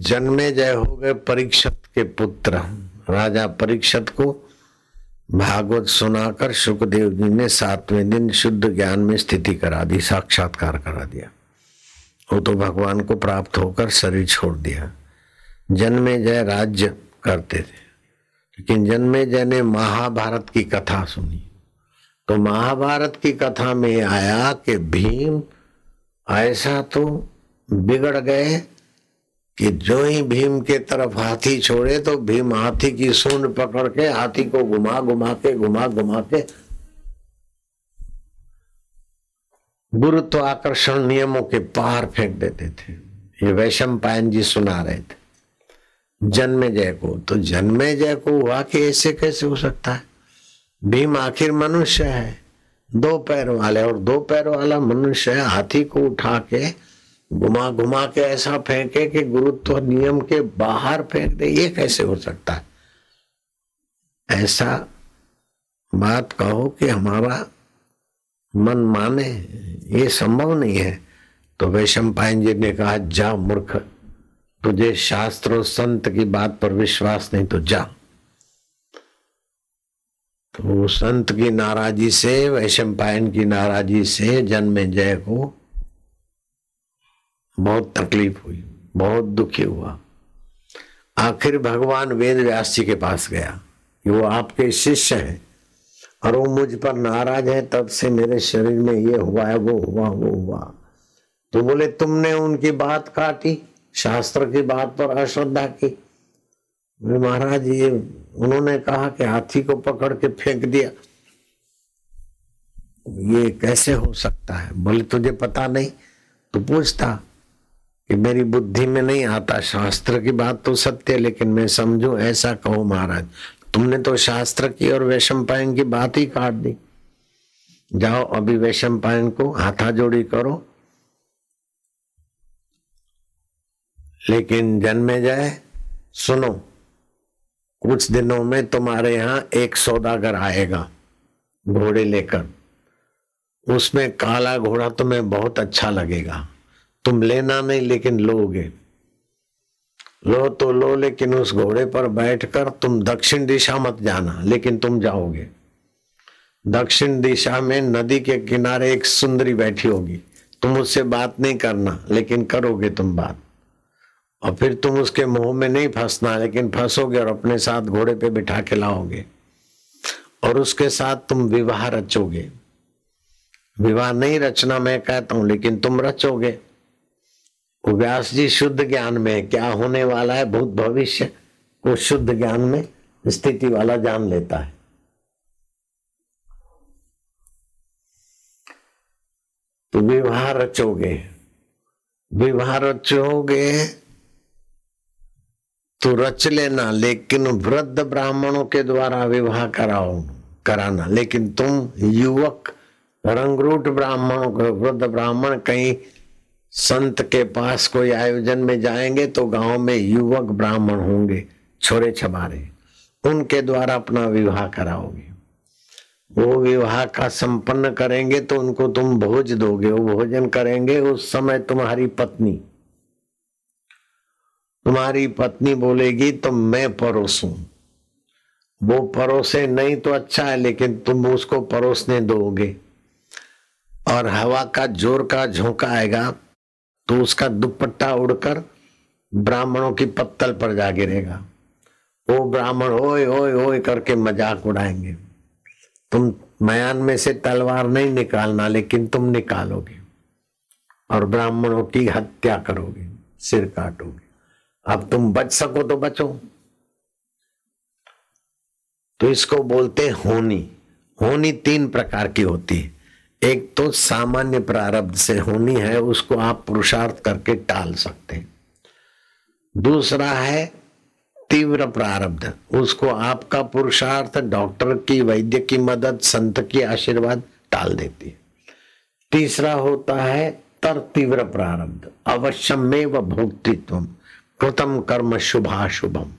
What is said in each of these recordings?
जन्मे जय हो गए परीक्षत के पुत्र। राजा परीक्षत को भागवत सुनाकर सुखदेव जी ने सातवें दिन शुद्ध ज्ञान में स्थिति करा दी, साक्षात्कार करा दिया। वो तो भगवान को प्राप्त होकर शरीर छोड़ दिया। जन्मे जय राज्य करते थे। लेकिन जन्मे जय ने महाभारत की कथा सुनी। तो महाभारत की कथा में आया कि भीम ऐसा तो बिगड़ गए कि जो ही भीम के तरफ़ हाथी छोड़े तो भीम हाथी की सूंड पकड़ के हाथी को घुमा घुमा के, घुमा घुमा के। गुरुत्व आकर्षण नियमों के पार फेंक देते थे। ये वैशम पायन जी सुना रहे थे। जन्मे जय को तो जन्मे जय को हुआ कि ऐसे कैसे हो सकता है? भीम आखिर मनुष्य है। दो पैर वाले और दो पैर वाला मनुष्य हाथी को उठा के घुमा घुमा के ऐसा फेंके कि गुरुत्व नियम के बाहर फेंक दे, ये कैसे हो सकता है? ऐसा बात कहो कि हमारा मन माने, ये संभव नहीं है। तो वैशम पायन जी ने कहा, जा मूर्ख, तुझे शास्त्र और संत की बात पर विश्वास नहीं तो जा। तो संत की नाराजी से, वैशम पायन की नाराजी से जन्मे जय को बहुत तकलीफ़ हुई, बहुत दुखी हुआ। आखिर भगवान वेद व्यास जी के पास गया। कि वो आपके शिष्य हैं और वो मुझ पर नाराज़ है, तब से मेरे शरीर में ये हुआ है, वो हुआ वो हुआ। तो बोले, तुमने उनकी बात काटी, शास्त्र की बात पर अश्रद्धा की? महाराज, ये उन्होंने कहा कि हाथी को पकड़ के फेंक दिया। ये कैसे हो सकता है? बोले, तुझे पता नहीं? तो पूछता कि मेरी बुद्धि में नहीं आता। शास्त्र की बात तो सत्य लेकिन मैं समझू, ऐसा कहो महाराज। तुमने तो शास्त्र की और वैशम पायन की बात ही काट दी। जाओ अभी वैशम पायन को हाथा जोड़ी करो। लेकिन जन्मे जाए, सुनो, कुछ दिनों में तुम्हारे यहाँ एक सौदागर आएगा, घोड़े लेकर। उसमें काला घोड़ा तुम्हें बहुत अच्छा लगेगा। तुम लेना नहीं, लेकिन लोगे। लो तो लो, लेकिन उस घोड़े पर बैठकर तुम दक्षिण दिशा मत जाना, लेकिन तुम जाओगे। दक्षिण दिशा में नदी के किनारे एक सुंदरी बैठी होगी। तुम उससे बात नहीं करना, लेकिन करोगे तुम बात। और फिर तुम उसके मुँह में नहीं फंसना, लेकिन फंसोगे और अपने साथ घोड़े पे बिठा के लाओगे। और उसके साथ तुम विवाह रचोगे। विवाह नहीं, रचना मैं कहता हूँ, लेकिन तुम रचोगे। व्यास जी शुद्ध ज्ञान में क्या होने वाला है भूत भविष्य को शुद्ध ज्ञान में स्थिति वाला जान लेता है। तो विवाह रचोगे। विवाह रचोगे तो रच लेना, लेकिन वृद्ध ब्राह्मणों के द्वारा विवाह कराओ, कराना। लेकिन तुम युवक, रंगरूट ब्राह्मणों को, वृद्ध ब्राह्मण कहीं संत के पास कोई आयोजन में जाएँगे तो गाँव में युवक ब्राह्मण होंगे, छोरे छबारे। उनके द्वारा अपना विवाह कराओगे। वो विवाह का संपन्न करेंगे तो उनको तुम भोज दोगे, वो भोजन करेंगे, उस समय तुम्हारी पत्नी। तुम्हारी पत्नी बोलेगी तो मैं परोसू वो परोसे नहीं तो अच्छा है, लेकिन तुम उसको परोसने दोगे। और हवा का ज़ोर का झोंका आएगा तो उसका दुपट्टा उड़कर ब्राह्मणों की पत्तल पर जा गिरेगा। वो ब्राह्मण, ओए ओए ओए करके मज़ाक उड़ाएँगे। तुम मयान में से तलवार नहीं निकालना, लेकिन तुम निकालोगे और ब्राह्मणों की हत्या करोगे, सिर काटोगे। अब तुम बच सको तो बचो। तो इसको बोलते होनी। होनी तीन प्रकार की होती है। एक तो सामान्य प्रारब्ध से होनी है, उसको आप पुरुषार्थ करके टाल सकते हैं। दूसरा है तीव्र प्रारब्ध, उसको आपका पुरुषार्थ डॉक्टर की, वैद्य की मदद, संत की आशीर्वाद टाल देती है। तीसरा होता है तर तीव्र प्रारब्ध अवश्यम में व भोक्तित्व कृतम कर्म शुभाशुभम।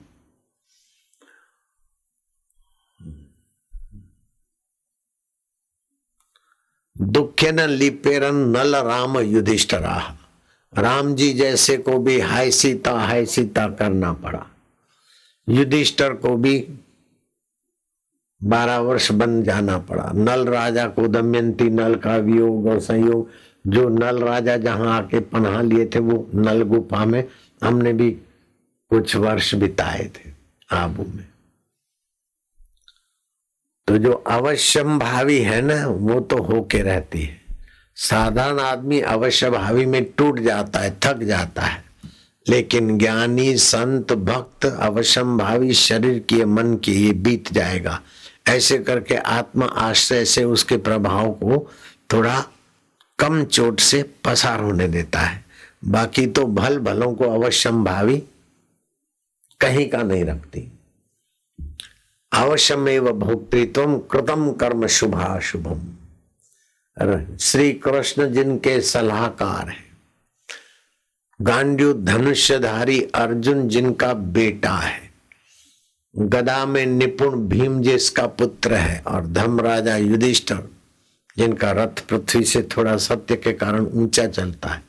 दुखे न लिपेरन नल राम युधिष्ठरा। राम जी जैसे को भी हाय सीता हाय सीता करना पड़ा। युधिष्ठर को भी बारह वर्ष बन जाना पड़ा। नल राजा को दमयंती, नल का वियोग और संयोग, जो नल राजा जहाँ आके पनाह लिए थे, वो नल गुफा में हमने भी कुछ वर्ष बिताए थे आबू में। तो जो अवश्यम भावी है ना, वो तो होके रहती है। साधारण आदमी अवश्य भावी में टूट जाता है, थक जाता है। लेकिन ज्ञानी, संत, भक्त अवश्यम भावी शरीर की मन की ये बीत जाएगा। ऐसे करके आत्मा आश्रय से उसके प्रभाव को थोड़ा कम चोट से पसार होने देता है। बाकी तो भल भलों को अवश्यम भावी कहीं का नहीं रखती। अवश्यम एवं भोक्तृत्व कृतम कर्म शुभा शुभम श्री कृष्ण जिनके सलाहकार है गांडू धनुष्यधारी अर्जुन जिनका बेटा है, गदा में निपुण भीम जिसका पुत्र है और धर्मराजा युधिष्ठर जिनका रथ पृथ्वी से थोड़ा सत्य के कारण ऊँचा चलता है,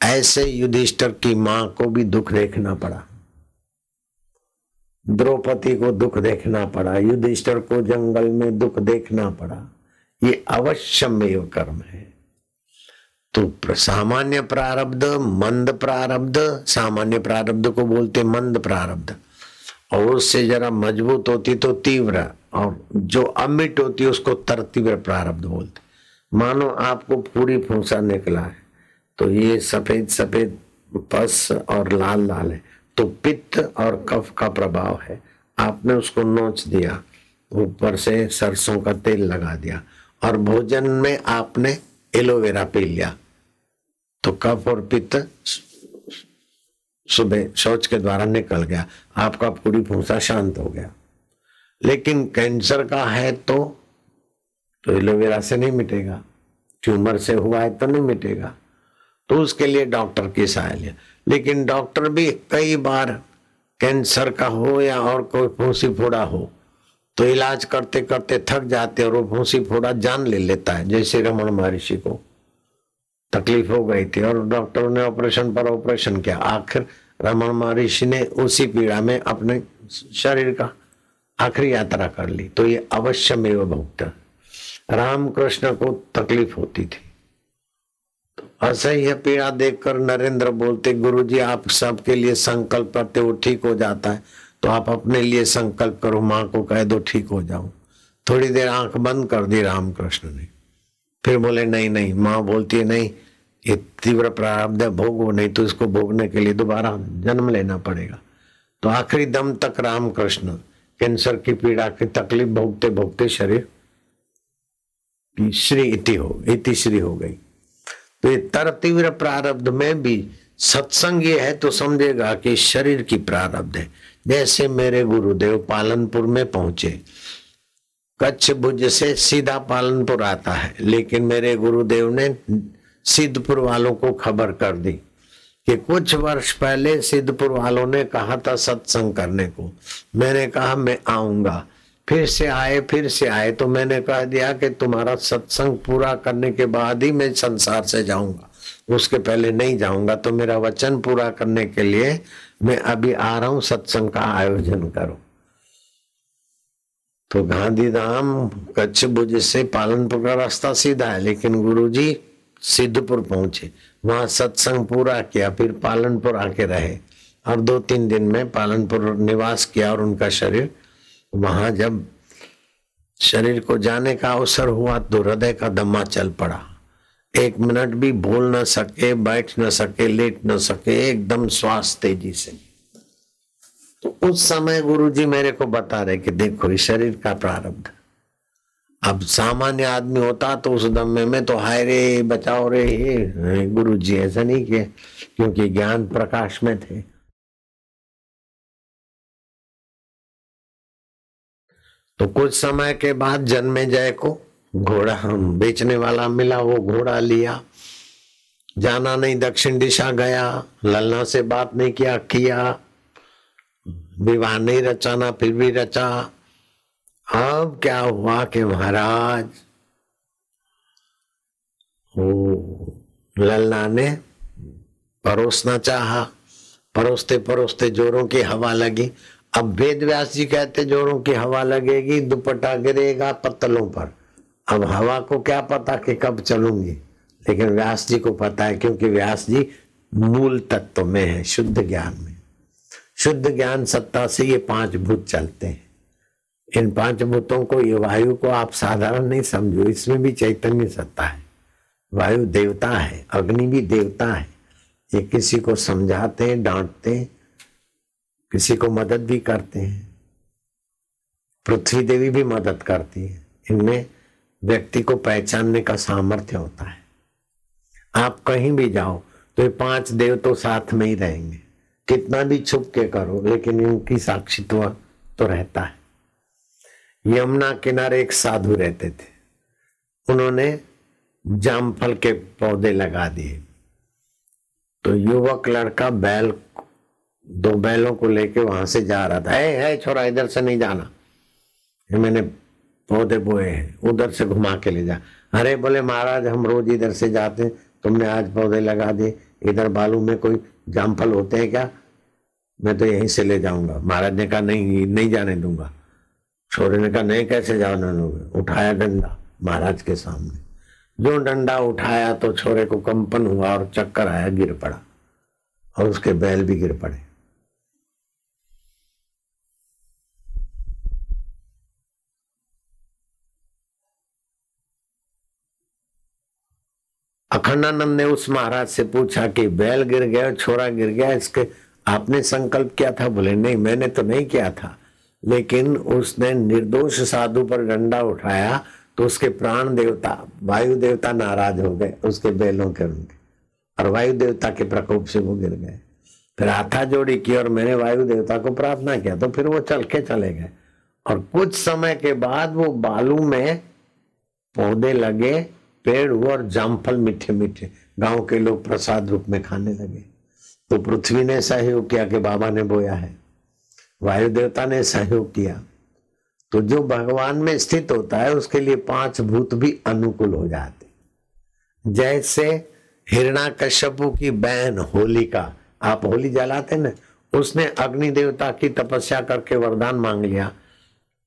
ऐसे युधिष्ठर की माँ को भी दुख देखना पड़ा। द्रौपदी को दुख देखना पड़ा, युधिष्ठर को जंगल में दुख देखना पड़ा। ये अवश्यमेव कर्म है। तो सामान्य प्रारब्ध, मंद प्रारब्ध, सामान्य प्रारब्ध को बोलते मंद प्रारब्ध। और उससे जरा मज़बूत होती तो तीव्र, और जो अमिट होती है उसको तर तीव्र प्रारब्ध बोलते। मानो आपको पूरी फूसा निकला है तो ये सफ़ेद सफ़ेद पस और लाल लाल है। तो पित्त और कफ का प्रभाव है। आपने उसको नोच दिया, ऊपर से सरसों का तेल लगा दिया और भोजन में आपने एलोवेरा पी लिया। तो कफ और पित्त सुबह शौच के द्वारा निकल गया। आपका पूरी भूसा शांत हो गया। लेकिन कैंसर का है तो तो एलोवेरा से नहीं मिटेगा। ट्यूमर से हुआ है तो नहीं मिटेगा। तो उसके लिए डॉक्टर की सहायता लेकिन डॉक्टर भी कई बार कैंसर का हो या और कोई फूसी फोड़ा हो तो इलाज करते करते थक जाते और वो फूसी फोड़ा जान ले लेता है, जैसे रमन महर्षि को तकलीफ़ हो गई थी और डॉक्टरों ने ऑपरेशन पर ऑपरेशन किया। आखिर रमन महर्षि ने उसी पीड़ा में अपने शरीर का आखिरी यात्रा कर ली। तो ये अवश्य में भक्त। रामकृष्ण को तकलीफ़ होती थी। असह्य पीड़ा देखकर नरेंद्र बोलते गुरु जी आप सबके लिए संकल्प करते वो ठीक हो जाता है। तो आप अपने लिए संकल्प करो, माँ को कह दो, ठीक हो जाओ। थोड़ी देर आँख बंद कर दी रामकृष्ण ने। फिर बोले, नहीं नहीं, माँ बोलती है, नहीं, ये तीव्र प्रारब्ध है, भोगो, नहीं तो इसको भोगने के लिए दोबारा जन्म लेना पड़ेगा। तो आखिरी दम तक रामकृष्ण कैंसर की पीड़ा की तकलीफ़ भोगते भोगते शरीर श्री इति हो इति श्री हो गई। तो ये तर तीव्र प्रारब्ध में भी सत्संग ये है तो समझेगा कि शरीर की प्रारब्ध है। जैसे मेरे गुरुदेव पालनपुर में पहुँचे। कच्छ भुज से सीधा पालनपुर आता है, लेकिन मेरे गुरुदेव ने सिद्धपुर वालों को खबर कर दी कि कुछ वर्ष पहले सिद्धपुर वालों ने कहा था सत्संग करने को। मैंने कहा, मैं आऊँगा। फिर से आए, फिर से आए तो मैंने कह दिया कि तुम्हारा सत्संग पूरा करने के बाद ही मैं संसार से जाऊँगा। उसके पहले नहीं जाऊँगा तो मेरा वचन पूरा करने के लिए मैं अभी आ रहा हूँ, सत्संग का आयोजन करो। तो गांधीधाम कच्छ भुज से पालनपुर का रास्ता सीधा है, लेकिन गुरुजी सिद्धपुर पहुँचे। वहाँ सत्संग पूरा किया, फिर पालनपुर आके रहे। और दो तीन दिन में पालनपुर निवास किया और उनका शरीर वहाँ जब शरीर को जाने का अवसर हुआ तो हृदय का दम्मा चल पड़ा। एक मिनट भी बोल न सके, बैठ न सके, लेट न सके, एकदम श्वास तेज़ी से। तो उस समय गुरु जी मेरे को बता रहे कि देखो, इस शरीर का प्रारब्ध। अब सामान्य आदमी होता तो उस दम में तो हाय रे, बचाओ रे गुरु जी ऐसा नहीं किया, क्योंकि ज्ञान प्रकाश में थे। तो कुछ समय के बाद जन्मे जय को घोड़ा हम बेचने वाला मिला, वो घोड़ा लिया। जाना नहीं, दक्षिण दिशा गया। ललना से बात नहीं किया किया। विवाह नहीं रचाना, फिर भी रचा। अब क्या हुआ कि महाराज? वो ललना ने परोसना चाहा। परोसते परोसते जोरों की हवा लगी। अब वेद व्यास जी कहते जोरों की हवा लगेगी, दुपट्टा गिरेगा पत्तलों पर। अब हवा को क्या पता कि कब चलूँगी? लेकिन व्यास जी को पता है, क्योंकि व्यास जी मूल तत्व में है, शुद्ध ज्ञान में। शुद्ध ज्ञान सत्ता से ये पाँच भूत चलते हैं। इन पाँच भूतों को, ये वायु को आप साधारण नहीं समझो, इसमें भी चैतन्य सत्ता है। वायु देवता है, अग्नि भी देवता है। ये किसी को समझाते हैं, डांटते हैं किसी को मदद भी करते हैं। पृथ्वी देवी भी मदद करती है। इनमें व्यक्ति को पहचानने का सामर्थ्य होता है। आप कहीं भी जाओ तो ये पाँच देव तो साथ में ही रहेंगे। कितना भी छुप के करो, लेकिन इनकी साक्षित्व तो रहता है। यमुना किनारे एक साधु रहते थे। उन्होंने जामफल के पौधे लगा दिए। तो युवक लड़का बैल दो बैलों को लेके वहाँ से जा रहा था। है, है छोरा इधर से नहीं जाना। ये मैंने पौधे बोए हैं उधर से घुमा के ले जा। अरे बोले महाराज हम रोज इधर से जाते हैं तुमने आज पौधे लगा दिए। इधर बालू में कोई जामफल होते हैं क्या? मैं तो यहीं से ले जाऊँगा। महाराज ने कहा नहीं नहीं जाने दूँगा। छोरे ने कहा नहीं कैसे जाने दूँगे उठाया डंडा महाराज के सामने। जो डंडा उठाया तो छोरे को कंपन हुआ और चक्कर आया गिर पड़ा और उसके बैल भी गिर पड़े। अखंडानंद ने उस महाराज से पूछा कि बैल गिर गया छोरा गिर गया, इसके आपने संकल्प किया था? बोले, नहीं, मैंने तो नहीं किया था। लेकिन उसने निर्दोष साधु पर डंडा उठाया तो उसके प्राण देवता, वायु देवता नाराज़ हो गए, उसके बैलों के उनके और वायु देवता के प्रकोप से वो गिर गए। फिर हाथा जोड़ी की और मैंने वायु देवता को प्रार्थना किया तो फिर वो चल के चले गए। और कुछ समय के बाद वो बालू में पौधे लगे पेड़ हुआ और जामफल मीठे मीठे। गाँव के लोग प्रसाद रूप में खाने लगे। तो पृथ्वी ने सहयोग किया कि बाबा ने बोया है। वायु देवता ने सहयोग किया। तो जो भगवान में स्थित होता है, उसके लिए पाँच भूत भी अनुकूल हो जाते। जैसे हिरणा कश्यपु की बहन होलिका, आप होली जलाते ना, उसने अग्नि देवता की तपस्या करके वरदान मांग लिया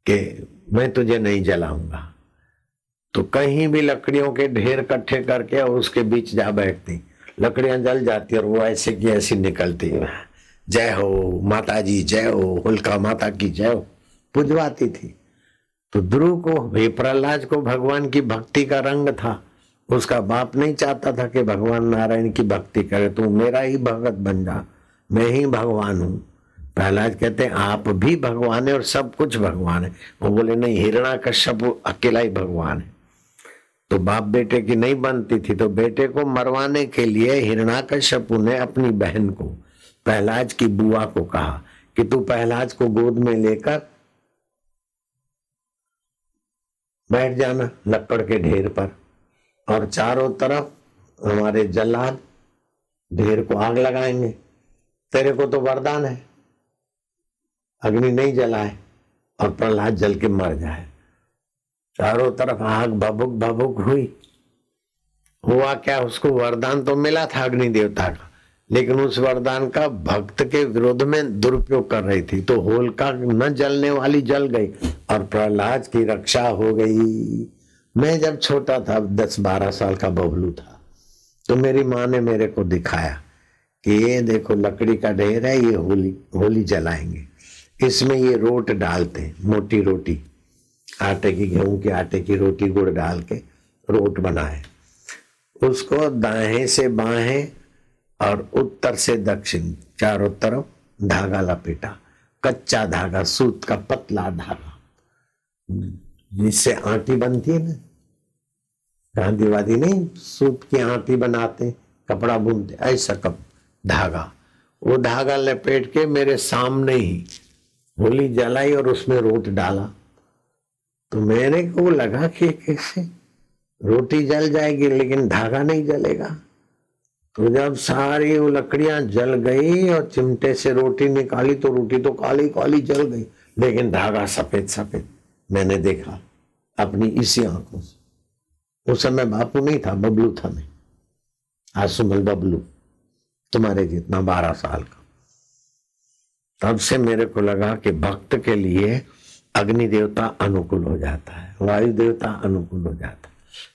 कि मैं तुझे नहीं जलाऊँगा। तो कहीं भी लकड़ियों के ढेर इकट्ठे करके और उसके बीच जा बैठती। लकड़ियाँ जल जाती और वो ऐसे की ऐसी निकलती जय हो माता जी जय हो, होलिका माता की जय हो। पुजवाती थी। तो ध्रुव को भी प्रहलाद को भगवान की भक्ति का रंग था। उसका बाप नहीं चाहता था कि भगवान नारायण की भक्ति करे। तू मेरा ही भगत बन जा। मैं ही भगवान हूँ। प्रहलाद कहते हैं आप भी भगवान है और सब कुछ भगवान है। वो बोले, नहीं, हिरणा कश्यप अकेला ही भगवान है। तो बाप बेटे की नहीं बनती थी तो बेटे को मरवाने के लिए हिरणा कश्यप ने अपनी बहन को, पहलाज की बुआ को कहा कि तू पहलाज को गोद में लेकर बैठ जाना लकड़ के ढेर पर। और चारों तरफ़ हमारे जल्लाद ढेर को आग लगाएँगे। तेरे को तो वरदान है, अग्नि नहीं जलाए और प्रहलाद जल के मर जाए। चारों तरफ़ आग भबुक भबुक हुई। हुआ क्या? उसको वरदान तो मिला था अग्नि देवता का, लेकिन उस वरदान का भक्त के विरोध में दुरुपयोग कर रही थी। तो होलिका न जलने वाली जल गई और प्रहलाद की रक्षा हो गई। मैं जब छोटा था दस बारह साल का बबलू था तो मेरी माँ ने मेरे को दिखाया कि ये देखो, लकड़ी का ढेर है, ये होली होली जलाएँगे। इसमें ये रोट डालते मोटी रोटी। आटे की गेहूँ के आटे की रोटी, गुड़ डाल के रोट बनाए। उसको दाएँ से बाहें और उत्तर से दक्षिण, चारों तरफ़ धागा लपेटा, कच्चा धागा, सूत का पतला धागा। जिससे आटी बनती है ना। गांधीवादी नहीं, सूत की आटी बनाते, कपड़ा बुनते, ऐसा कप धागा। वो धागा लपेट के मेरे सामने ही होली जलाई और उसमें रोट डाला। तो मेरे को लगा कि कैसे? रोटी जल जाएगी, लेकिन धागा नहीं जलेगा। तो जब सारी वो लकड़ियाँ जल गई और चिमटे से रोटी निकाली तो रोटी तो काली काली जल गई, लेकिन धागा सफ़ेद सफ़ेद। मैंने देखा अपनी इसी आँखों से। उस समय बापू नहीं था, बबलू था मैं। आसुमल बबलू, तुम्हारे जितना बारह साल का। तब से मेरे को लगा कि भक्त के लिए अग्नि देवता अनुकूल हो जाता है वायु देवता अनुकूल हो जाता है।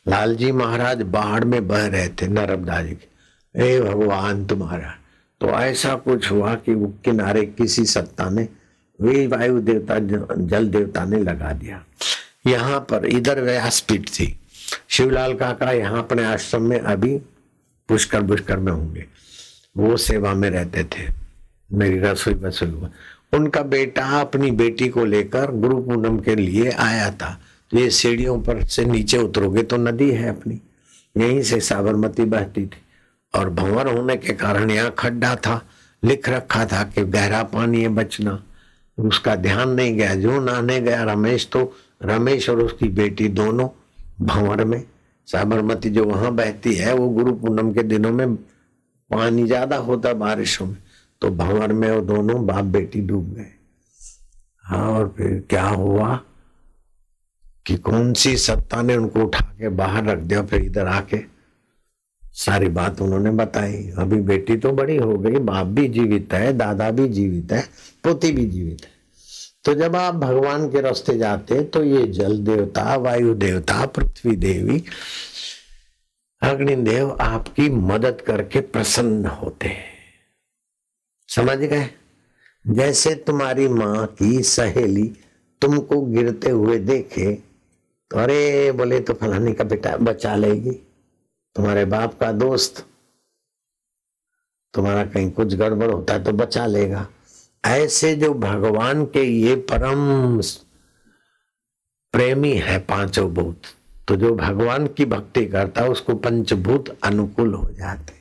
लालजी महाराज बाढ़ में बह रहे थे नर्मदा जी के। ए भगवान तुम्हारा तो ऐसा कुछ हुआ कि वो किनारे किसी सत्ता ने वे वायु देवता, जल देवता ने लगा दिया। यहाँ पर इधर व्यासपीठ थी। शिवलाल काका यहाँ अपने आश्रम में अभी पुष्कर पुष्कर में होंगे। वो सेवा में रहते थे। मेरी रसोई बसोई उनका बेटा अपनी बेटी को लेकर गुरु पूनम के लिए आया था। तो ये सीढ़ियों पर से नीचे उतरोगे तो नदी है अपनी। यहीं से साबरमती बहती थी और भंवर होने के कारण यहाँ खड्डा था। लिख रखा था कि गहरा पानी है बचना। उसका ध्यान नहीं गया। जो नहाने गया रमेश तो रमेश और उसकी बेटी दोनों भंवर में। साबरमती जो वहाँ बहती है, वो गुरु पूनम के दिनों में पानी ज़्यादा होता बारिशों में। तो भंवर में वो दोनों बाप बेटी डूब गए। हाँ और फिर क्या हुआ कि कौन सी सत्ता ने उनको उठा के बाहर रख दिया, फिर इधर आके? सारी बात उन्होंने बताई। अभी बेटी तो बड़ी हो गई, बाप भी जीवित है, दादा भी जीवित है, पोती भी जीवित है। तो जब आप भगवान के रास्ते जाते तो ये जल देवता, वायु देवता, पृथ्वी देवी, अग्निदेव आपकी मदद करके प्रसन्न होते हैं। समझ गए? जैसे तुम्हारी माँ की सहेली तुमको गिरते हुए देखे तो अरे बोले तो फलानी का बेटा बचा लेगी। तुम्हारे बाप का दोस्त, तुम्हारा कहीं कुछ गड़बड़ होता है तो बचा लेगा। ऐसे जो भगवान के ये परम प्रेमी है पाँचों भूत तो जो भगवान की भक्ति करता है, उसको पंचभूत अनुकूल हो जाते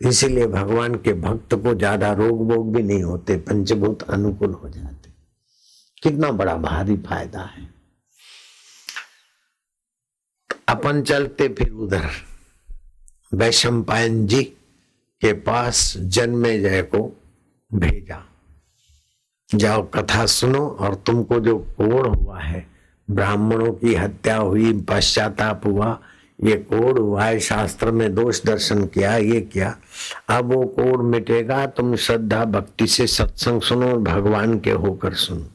इसीलिए भगवान के भक्त को ज़्यादा रोग वोग भी नहीं होते, पंचभूत अनुकूल हो जाते। कितना बड़ा भारी फ़ायदा है। अपन चलते फिर उधर। वैशम पायन जी के पास जन्मे जय को भेजा। जाओ, कथा सुनो और तुमको जो कोड़ हुआ है, ब्राह्मणों की हत्या हुई, पश्चाताप हुआ ये कोड हुआ शास्त्र में दोष दर्शन किया, ये किया। अब वो कोड मिटेगा, तुम श्रद्धा भक्ति से सत्संग सुनो और भगवान के होकर सुनो।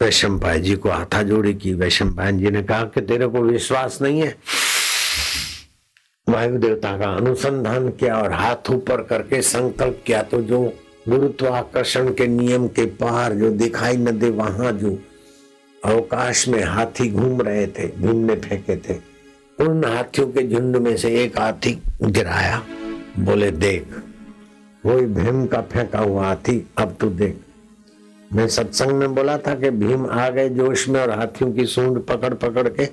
वैशम पाय जी को हाथा जोड़ी की। वैशम पायन जी ने कहा कि तेरे को विश्वास नहीं है। वायु देवता का अनुसंधान किया और हाथ ऊपर करके संकल्प किया तो जो गुरुत्वाकर्षण के नियम के पार जो दिखाई न दे, वहाँ जो अवकाश में हाथी घूम रहे थे भीम ने फेंके थे, उन हाथियों के झुंड में से एक हाथी गिराया, बोले, देख वही भीम का फेंका हुआ हाथी, अब तू देख। मैं सत्संग में बोला था कि भीम आ गए जोश में और हाथियों की सूंड पकड़ पकड़ के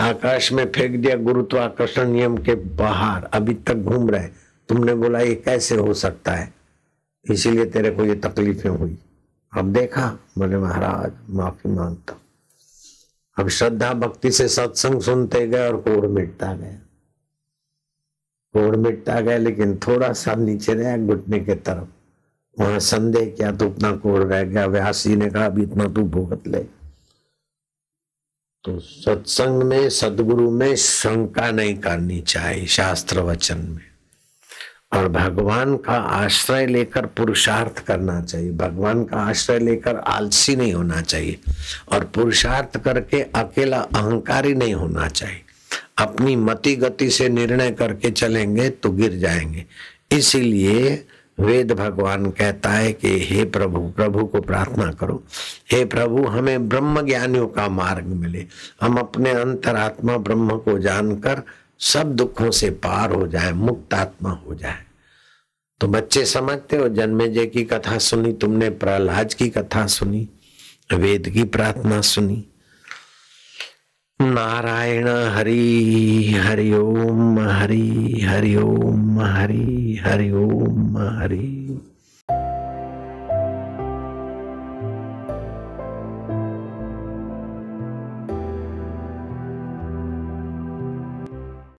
आकाश में फेंक दिया गुरुत्वाकर्षण नियम के बाहर, अभी तक घूम रहे। तुमने बोला, ये कैसे हो सकता है? इसीलिए तेरे को ये तकलीफें हुई। अब देखा, बोले, महाराज, माफ़ी माँगता अब श्रद्धा भक्ति से सत्संग सुनते गए और कोड़ मिटता गया। कोड़ मिटता गया, लेकिन थोड़ा सा नीचे रहा, घुटने के तरफ़। वहाँ संदेह किया तो उतना कोड़ रह गया, व्यास जी ने कहा, अभी इतना तू भुगत ले। तो सत्संग में, सदगुरु में शंका नहीं करनी चाहिए, शास्त्र वचन में। और भगवान का आश्रय लेकर पुरुषार्थ करना चाहिए। भगवान का आश्रय लेकर आलसी नहीं होना चाहिए और पुरुषार्थ करके अकेला अहंकारी नहीं होना चाहिए। अपनी मति गति से निर्णय करके चलेंगे तो गिर जाएँगे। इसीलिए वेद भगवान कहता है कि हे प्रभु प्रभु को प्रार्थना करो। हे प्रभु, हमें ब्रह्म ज्ञानियों का मार्ग मिले। हम अपने अंतरात्मा ब्रह्म को जानकर सब दुखों से पार हो जाए मुक्त आत्मा हो जाए। तो बच्चे समझते हो जन्मे जय की कथा सुनी, तुमने प्रहलाद की कथा सुनी, वेद की प्रार्थना सुनी। नारायण हरि हरि ओम हरि हरि ओम हरि हरि ओम हरि।